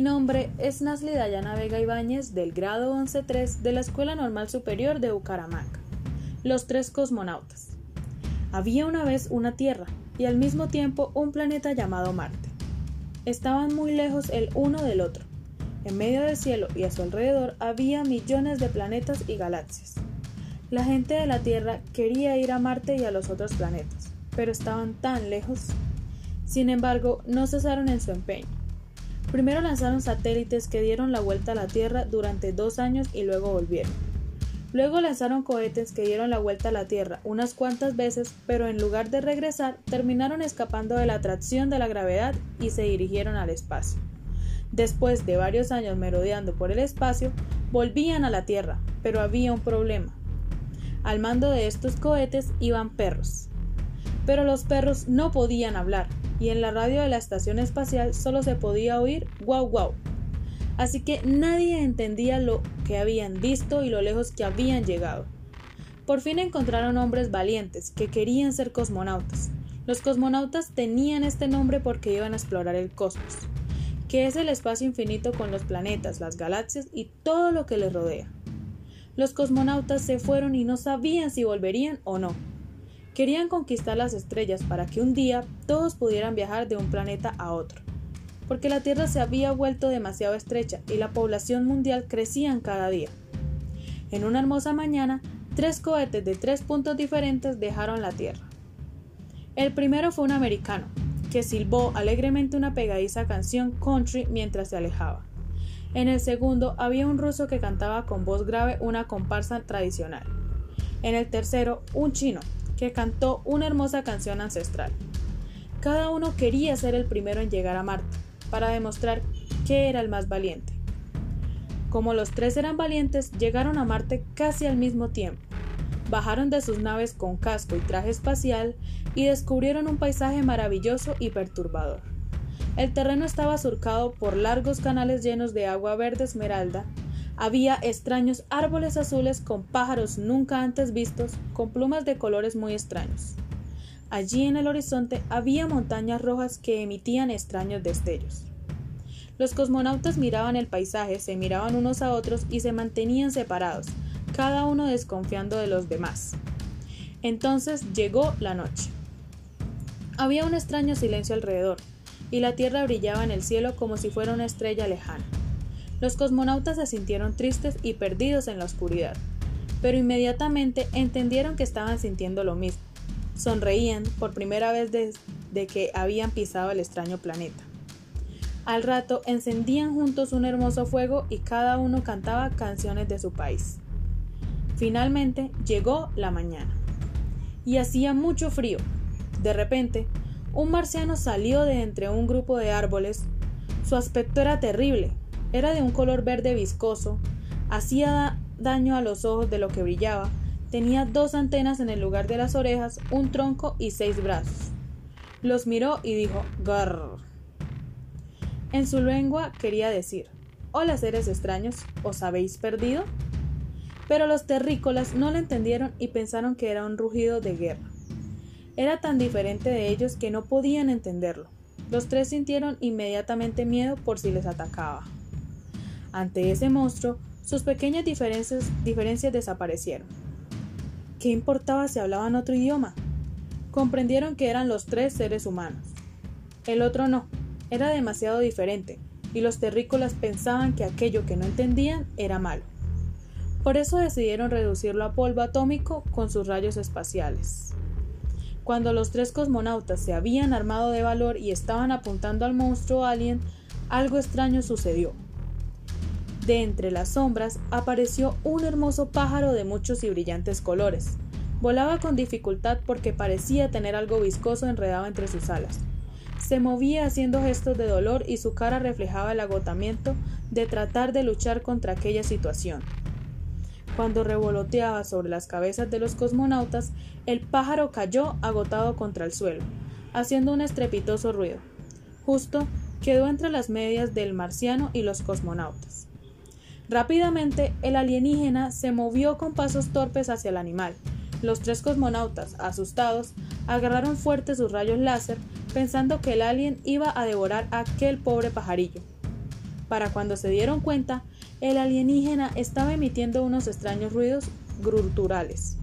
Mi nombre es Nasli Dayana Vega Ibáñez del grado 11-3 de la Escuela Normal Superior de Bucaramanga. Los tres cosmonautas. Había una vez una Tierra y al mismo tiempo un planeta llamado Marte. Estaban muy lejos el uno del otro. En medio del cielo y a su alrededor había millones de planetas y galaxias. La gente de la Tierra quería ir a Marte y a los otros planetas, pero estaban tan lejos. Sin embargo, no cesaron en su empeño Primero lanzaron satélites que dieron la vuelta a la Tierra durante dos años y luego volvieron. Luego lanzaron cohetes que dieron la vuelta a la Tierra unas cuantas veces, pero en lugar de regresar, terminaron escapando de la atracción de la gravedad y se dirigieron al espacio. Después de varios años merodeando por el espacio, volvían a la Tierra, pero había un problema. Al mando de estos cohetes iban perros. Pero los perros no podían hablar, y en la radio de la estación espacial solo se podía oír guau guau. Así que nadie entendía lo que habían visto y lo lejos que habían llegado. Por fin encontraron hombres valientes que querían ser cosmonautas. Los cosmonautas tenían este nombre porque iban a explorar el cosmos, que es el espacio infinito con los planetas, las galaxias y todo lo que les rodea. Los cosmonautas se fueron y no sabían si volverían o no. Querían conquistar las estrellas para que un día todos pudieran viajar de un planeta a otro, porque la Tierra se había vuelto demasiado estrecha y la población mundial crecía cada día. En una hermosa mañana, tres cohetes de tres puntos diferentes dejaron la Tierra. El primero fue un americano, que silbó alegremente una pegadiza canción country mientras se alejaba. En el segundo había un ruso que cantaba con voz grave una comparsa tradicional. En el tercero, un chino, que cantó una hermosa canción ancestral. Cada uno quería ser el primero en llegar a Marte, para demostrar que era el más valiente. Como los tres eran valientes, llegaron a Marte casi al mismo tiempo. Bajaron de sus naves con casco y traje espacial y descubrieron un paisaje maravilloso y perturbador. El terreno estaba surcado por largos canales llenos de agua verde esmeralda había extraños árboles azules con pájaros nunca antes vistos, con plumas de colores muy extraños. Allí en el horizonte había montañas rojas que emitían extraños destellos. Los cosmonautas miraban el paisaje, se miraban unos a otros y se mantenían separados, cada uno desconfiando de los demás. Entonces llegó la noche. Había un extraño silencio alrededor, y la tierra brillaba en el cielo como si fuera una estrella lejana. Los cosmonautas se sintieron tristes y perdidos en la oscuridad, pero inmediatamente entendieron que estaban sintiendo lo mismo. Sonreían por primera vez desde que habían pisado el extraño planeta. Al rato encendían juntos un hermoso fuego y cada uno cantaba canciones de su país. Finalmente llegó la mañana. Y hacía mucho frío. De repente, un marciano salió de entre un grupo de árboles. Su aspecto era terrible, era de un color verde viscoso, hacía daño a los ojos de lo que brillaba, tenía dos antenas en el lugar de las orejas, un tronco y seis brazos. Los miró y dijo Garr. En su lengua quería decir Hola seres extraños, ¿os habéis perdido? Pero los terrícolas no lo entendieron y pensaron que era un rugido de guerra. Era tan diferente de ellos que no podían entenderlo. Los tres sintieron inmediatamente miedo por si les atacaba. Ante ese monstruo, sus pequeñas diferencias, desaparecieron. ¿Qué importaba si hablaban otro idioma? Comprendieron que eran los tres seres humanos. El otro no, era demasiado diferente, y los terrícolas pensaban que aquello que no entendían era malo. Por eso decidieron reducirlo a polvo atómico con sus rayos espaciales. Cuando los tres cosmonautas se habían armado de valor y estaban apuntando al monstruo alien, algo extraño sucedió. De entre las sombras apareció un hermoso pájaro de muchos y brillantes colores. Volaba con dificultad porque parecía tener algo viscoso enredado entre sus alas. Se movía haciendo gestos de dolor y su cara reflejaba el agotamiento de tratar de luchar contra aquella situación. Cuando revoloteaba sobre las cabezas de los cosmonautas, el pájaro cayó agotado contra el suelo, haciendo un estrepitoso ruido. Justo quedó entre las medias del marciano y los cosmonautas. Rápidamente, el alienígena se movió con pasos torpes hacia el animal. Los tres cosmonautas, asustados, agarraron fuerte sus rayos láser, pensando que el alien iba a devorar a aquel pobre pajarillo. Para cuando se dieron cuenta, el alienígena estaba emitiendo unos extraños ruidos gruturales,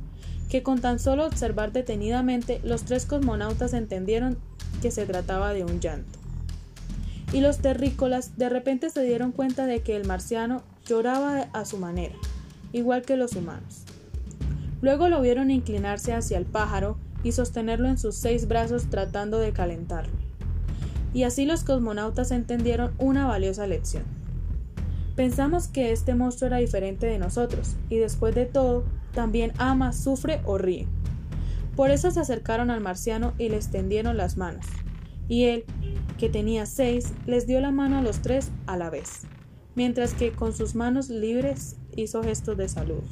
que con tan solo observar detenidamente los tres cosmonautas entendieron que se trataba de un llanto. Y los terrícolas de repente se dieron cuenta de que el marciano lloraba a su manera, igual que los humanos. Luego lo vieron inclinarse hacia el pájaro y sostenerlo en sus seis brazos tratando de calentarlo. Y así los cosmonautas entendieron una valiosa lección. Pensamos que este monstruo era diferente de nosotros, y después de todo, también ama, sufre o ríe. Por eso se acercaron al marciano y le extendieron las manos, y él, que tenía seis, les dio la mano a los tres a la vez, mientras que con sus manos libres hizo gestos de salud.